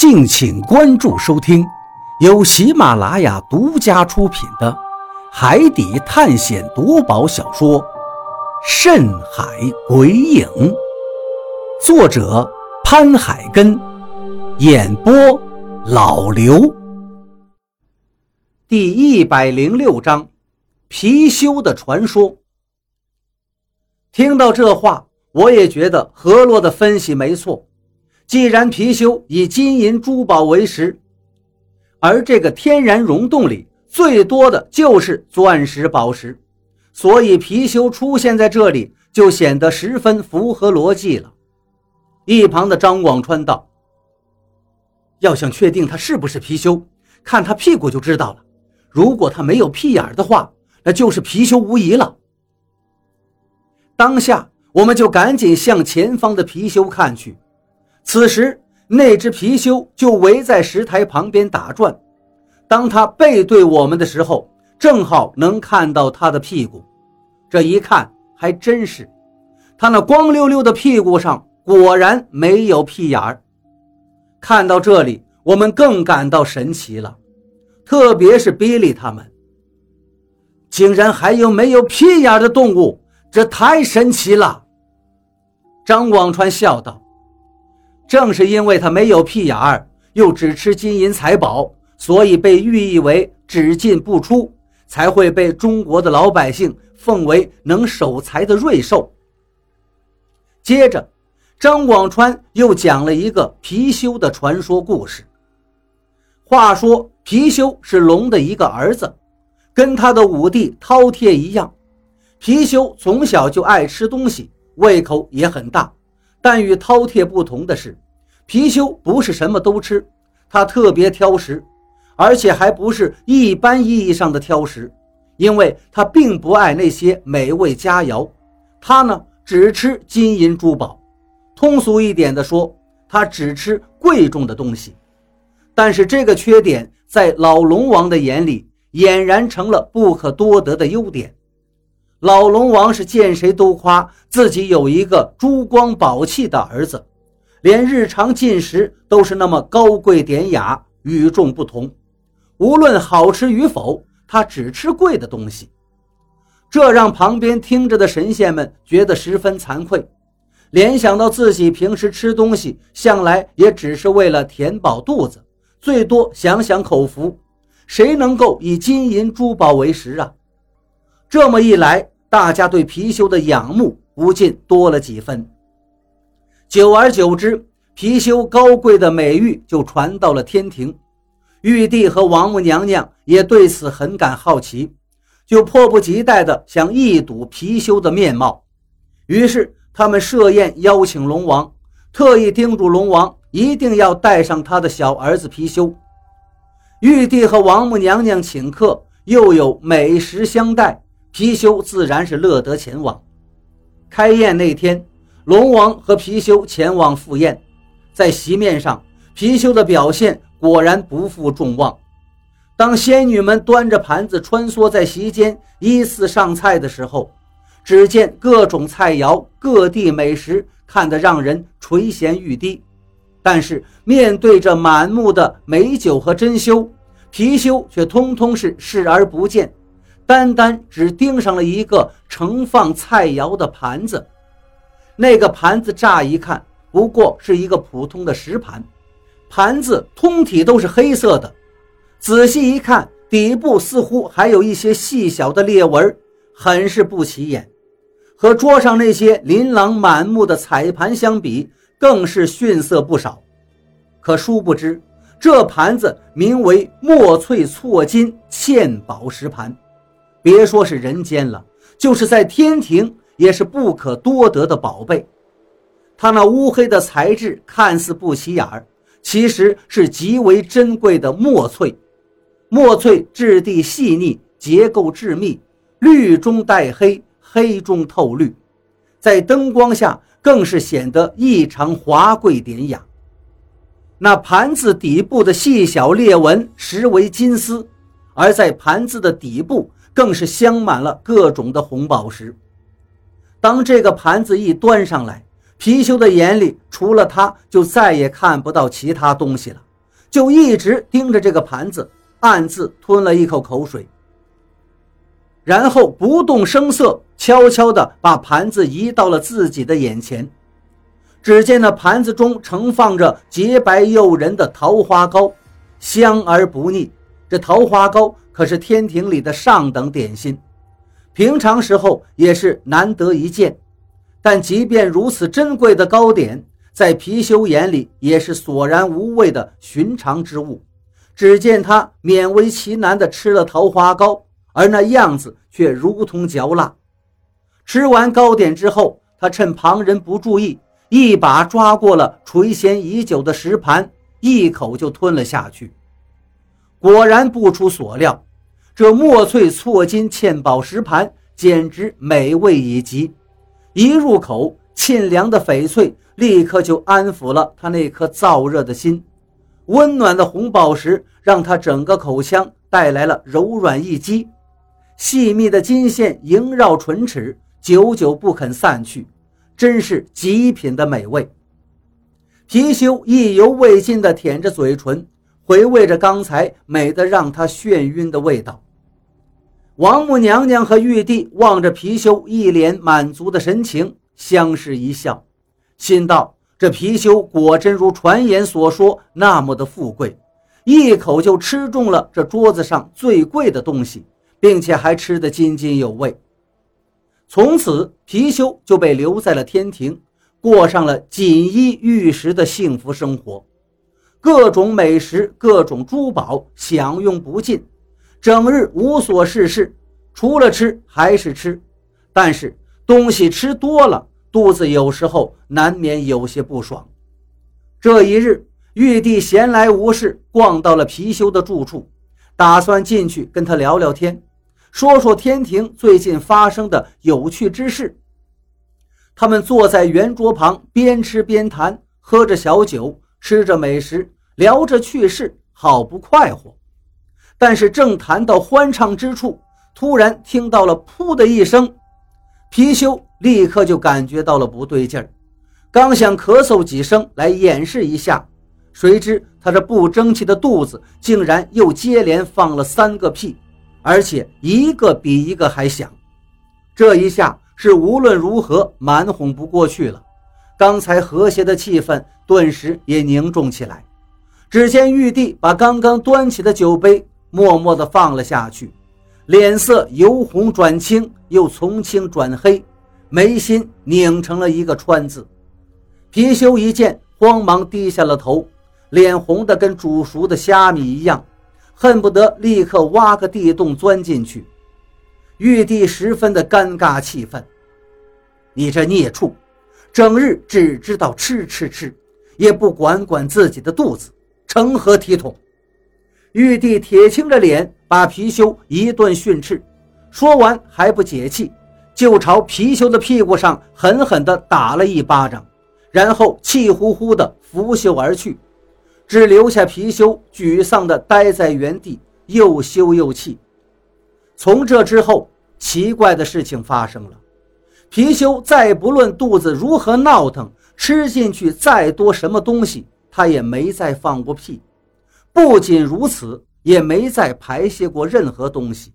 敬请关注收听，由喜马拉雅独家出品的《海底探险夺宝小说》《深海鬼影》，作者潘海根，演播老刘。第一百零六章：貔貅的传说。听到这话，我也觉得何洛的分析没错。既然貔貅以金银珠宝为食，而这个天然溶洞里最多的就是钻石宝石，所以貔貅出现在这里就显得十分符合逻辑了。一旁的张广川道：“要想确定它是不是貔貅，看它屁股就知道了。如果它没有屁眼的话，那就是貔貅无疑了。”当下，我们就赶紧向前方的貔貅看去。此时，那只貔貅就围在石台旁边打转。当它背对我们的时候，正好能看到它的屁股。这一看，还真是，它那光溜溜的屁股上果然没有屁眼儿。看到这里，我们更感到神奇了，特别是比利他们，竟然还有没有屁眼的动物，这太神奇了。张广川笑道。正是因为他没有屁眼儿，又只吃金银财宝，所以被寓意为只进不出，才会被中国的老百姓奉为能守财的瑞兽。接着，张广川又讲了一个貔貅的传说故事。话说，貔貅是龙的一个儿子，跟他的五弟饕餮一样，貔貅从小就爱吃东西，胃口也很大。但与饕餮不同的是，貔貅不是什么都吃，它特别挑食，而且还不是一般意义上的挑食，因为它并不爱那些美味佳肴，它呢只吃金银珠宝。通俗一点的说，它只吃贵重的东西。但是这个缺点在老龙王的眼里，俨然成了不可多得的优点。老龙王是见谁都夸自己有一个珠光宝气的儿子，连日常进食都是那么高贵典雅、与众不同。无论好吃与否，他只吃贵的东西。这让旁边听着的神仙们觉得十分惭愧，联想到自己平时吃东西向来也只是为了填饱肚子，最多享享口福，谁能够以金银珠宝为食啊？这么一来，大家对貔貅的仰慕不禁多了几分。久而久之，貔貅高贵的美誉就传到了天庭，玉帝和王母娘娘也对此很感好奇，就迫不及待地想一睹貔貅的面貌。于是，他们设宴邀请龙王，特意叮嘱龙王一定要带上他的小儿子貔貅。玉帝和王母娘娘请客，又有美食相待。貔貅自然是乐得前往。开宴那天，龙王和貔貅前往赴宴，在席面上，貔貅的表现果然不负众望。当仙女们端着盘子穿梭在席间，依次上菜的时候，只见各种菜肴、各地美食，看得让人垂涎欲滴。但是面对着满目的美酒和珍馐，貔貅却通通是视而不见。单单只盯上了一个盛放菜肴的盘子，那个盘子乍一看不过是一个普通的石盘，盘子通体都是黑色的，仔细一看，底部似乎还有一些细小的裂纹，很是不起眼，和桌上那些琳琅满目的彩盘相比，更是逊色不少。可殊不知，这盘子名为墨翠错金嵌宝石盘。别说是人间了，就是在天庭也是不可多得的宝贝。它那乌黑的材质看似不起眼儿，其实是极为珍贵的墨翠。墨翠质地细腻，结构致密，绿中带黑，黑中透绿，在灯光下更是显得异常华贵典雅。那盘子底部的细小裂纹实为金丝，而在盘子的底部。更是镶满了各种的红宝石。当这个盘子一端上来，貔貅的眼里除了它，就再也看不到其他东西了。就一直盯着这个盘子，暗自吞了一口口水，然后不动声色，悄悄地把盘子移到了自己的眼前。只见那盘子中盛放着洁白诱人的桃花糕，香而不腻。这桃花糕可是天庭里的上等点心，平常时候也是难得一见。但即便如此珍贵的糕点，在貔貅眼里也是索然无味的寻常之物。只见他勉为其难地吃了桃花糕，而那样子却如同嚼蜡。吃完糕点之后，他趁旁人不注意。一把抓过了垂涎已久的石盘，一口就吞了下去。果然不出所料，这墨翠错金嵌宝石盘简直美味已极。一入口，沁凉的翡翠立刻就安抚了他那颗燥热的心，温暖的红宝石让他整个口腔带来了柔软一击，细密的金线萦绕唇齿，久久不肯散去。真是极品的美味。貔貅意犹未尽地舔着嘴唇，回味着刚才美得让他眩晕的味道。王母娘娘和玉帝望着貔貅一脸满足的神情，相视一笑，心道：这貔貅果真如传言所说那么的富贵，一口就吃中了这桌子上最贵的东西，并且还吃得津津有味。从此，貔貅就被留在了天庭，过上了锦衣玉食的幸福生活，各种美食、各种珠宝享用不尽，整日无所事事，除了吃还是吃。但是东西吃多了，肚子有时候难免有些不爽。这一日，玉帝闲来无事，逛到了貔貅的住处，打算进去跟他聊聊天。说说天庭最近发生的有趣之事。他们坐在圆桌旁，边吃边谈，喝着小酒，吃着美食，聊着趣事，好不快活。但是正谈到欢畅之处，突然听到了“噗”的一声，貔貅立刻就感觉到了不对劲儿，刚想咳嗽几声来掩饰一下，谁知他这不争气的肚子竟然又接连放了三个屁。而且一个比一个还响，这一下是无论如何瞒哄不过去了。刚才和谐的气氛顿时也凝重起来。只见玉帝把刚刚端起的酒杯默默地放了下去，脸色由红转青，又从青转黑，眉心拧成了一个川字。貔貅一见，慌忙低下了头，脸红得跟煮熟的虾米一样。恨不得立刻挖个地洞钻进去。玉帝十分的尴尬气愤：“你这孽畜，整日只知道吃吃吃，也不管管自己的肚子，成何体统？”玉帝铁青着脸，把貔貅一顿训斥。说完还不解气，就朝貔貅的屁股上狠狠地打了一巴掌，然后气呼呼地拂袖而去。只留下貔貅沮丧地呆在原地，又羞又气。从这之后，奇怪的事情发生了：貔貅再不论肚子如何闹腾，吃进去再多什么东西，他也没再放过屁。不仅如此，也没再排泄过任何东西。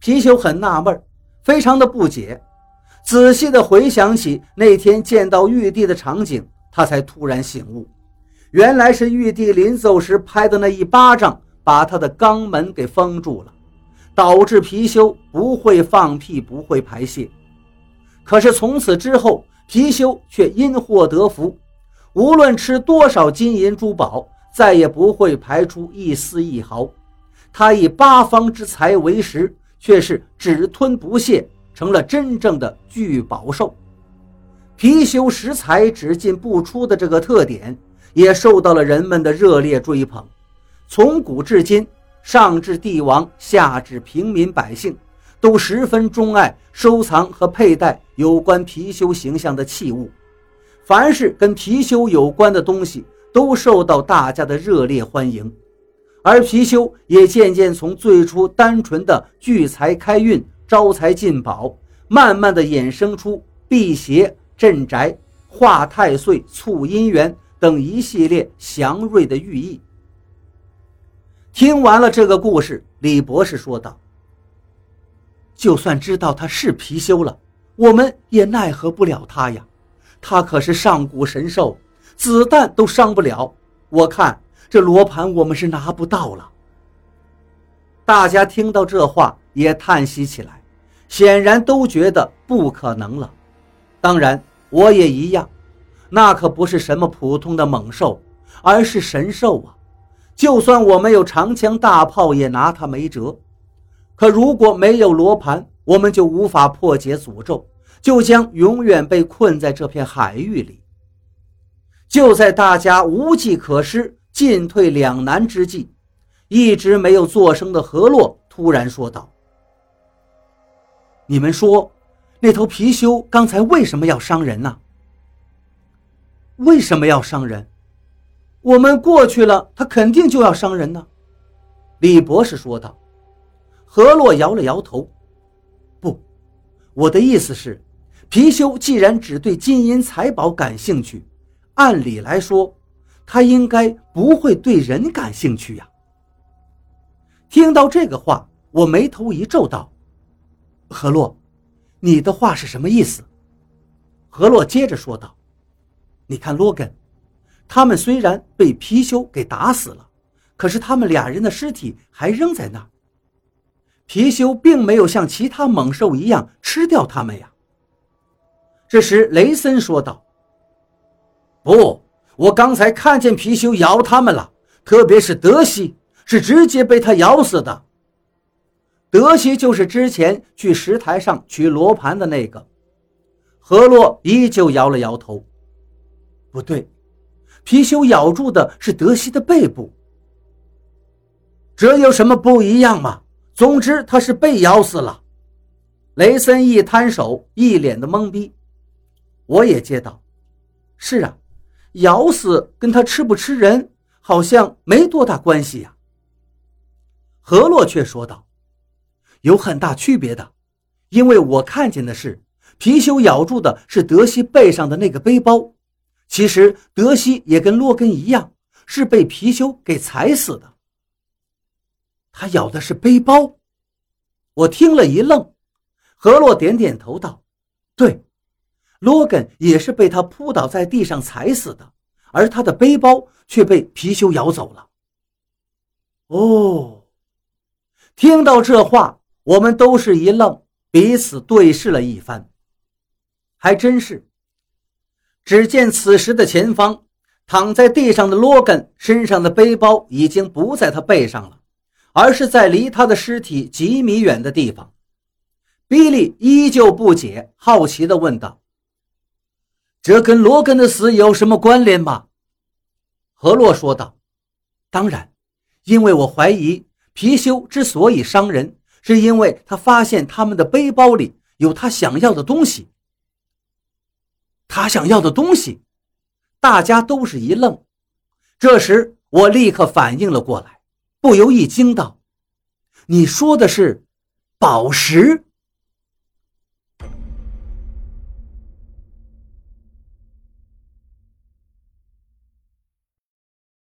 貔貅很纳闷，非常的不解，仔细的回想起那天见到玉帝的场景，他才突然醒悟。原来是玉帝临走时拍的那一巴掌，把他的肛门给封住了，导致貔貅不会放屁，不会排泄。可是从此之后，貔貅却因祸得福，无论吃多少金银珠宝，再也不会排出一丝一毫。他以八方之财为食，却是只吞不泄，成了真正的聚宝兽。貔貅食财只进不出的这个特点。也受到了人们的热烈追捧，从古至今，上至帝王，下至平民百姓，都十分钟爱收藏和佩戴有关貔貅形象的器物。凡是跟貔貅有关的东西，都受到大家的热烈欢迎。而貔貅也渐渐从最初单纯的聚财开运、招财进宝，慢慢的衍生出辟邪镇宅、化太岁、促姻缘。等一系列祥瑞的寓意，听完了这个故事，李博士说道：“就算知道他是貔貅了，我们也奈何不了他呀。他可是上古神兽，子弹都伤不了。我看这罗盘我们是拿不到了。”大家听到这话也叹息起来，显然都觉得不可能了。当然，我也一样，那可不是什么普通的猛兽，而是神兽啊！就算我们有长枪大炮，也拿他没辙。可如果没有罗盘，我们就无法破解诅咒，就将永远被困在这片海域里。就在大家无计可施、进退两难之际，一直没有作声的何洛突然说道：“你们说，那头貔貅刚才为什么要伤人呢？为什么要伤人？”我们过去了，他肯定就要伤人呢。”李博士说道。何洛摇了摇头：“不，我的意思是，貔貅既然只对金银财宝感兴趣，按理来说，它应该不会对人感兴趣呀。”听到这个话，我眉头一皱，道：“何洛，你的话是什么意思？”何洛接着说道：“你看罗根。”他们虽然被貔貅给打死了，可是他们俩人的尸体还扔在那儿。貔貅并没有像其他猛兽一样吃掉他们呀。这时，雷森说道：“不，我刚才看见貔貅咬他们了，特别是德西，是直接被他咬死的。德西就是之前去石台上取罗盘的那个。”何洛依旧摇了摇头：“不对。”貔貅咬住的是德西的背部，这有什么不一样吗？总之他是被咬死了。雷森一摊手，一脸的懵逼。我也接到：“是啊，咬死跟他吃不吃人好像没多大关系呀。”何洛却说道：“有很大区别的，因为我看见的是貔貅咬住的是德西背上的那个背包。”其实德西也跟洛根一样，是被貔貅给踩死的。他咬的是背包，我听了一愣。何洛点点头道：“对，罗根也是被他扑倒在地上踩死的，而他的背包却被貔貅咬走了。”哦，听到这话，我们都是一愣，彼此对视了一番，还真是。只见此时的前方，躺在地上的罗根身上的背包已经不在他背上了，而是在离他的尸体几米远的地方。比利依旧不解，好奇地问道：“这跟罗根的死有什么关联吗？”何洛说道：“当然，因为我怀疑貔貅之所以伤人，是因为他发现他们的背包里有他想要的东西。”他想要的东西，大家都是一愣。这时，我立刻反应了过来，不由一惊道：“你说的是宝石？”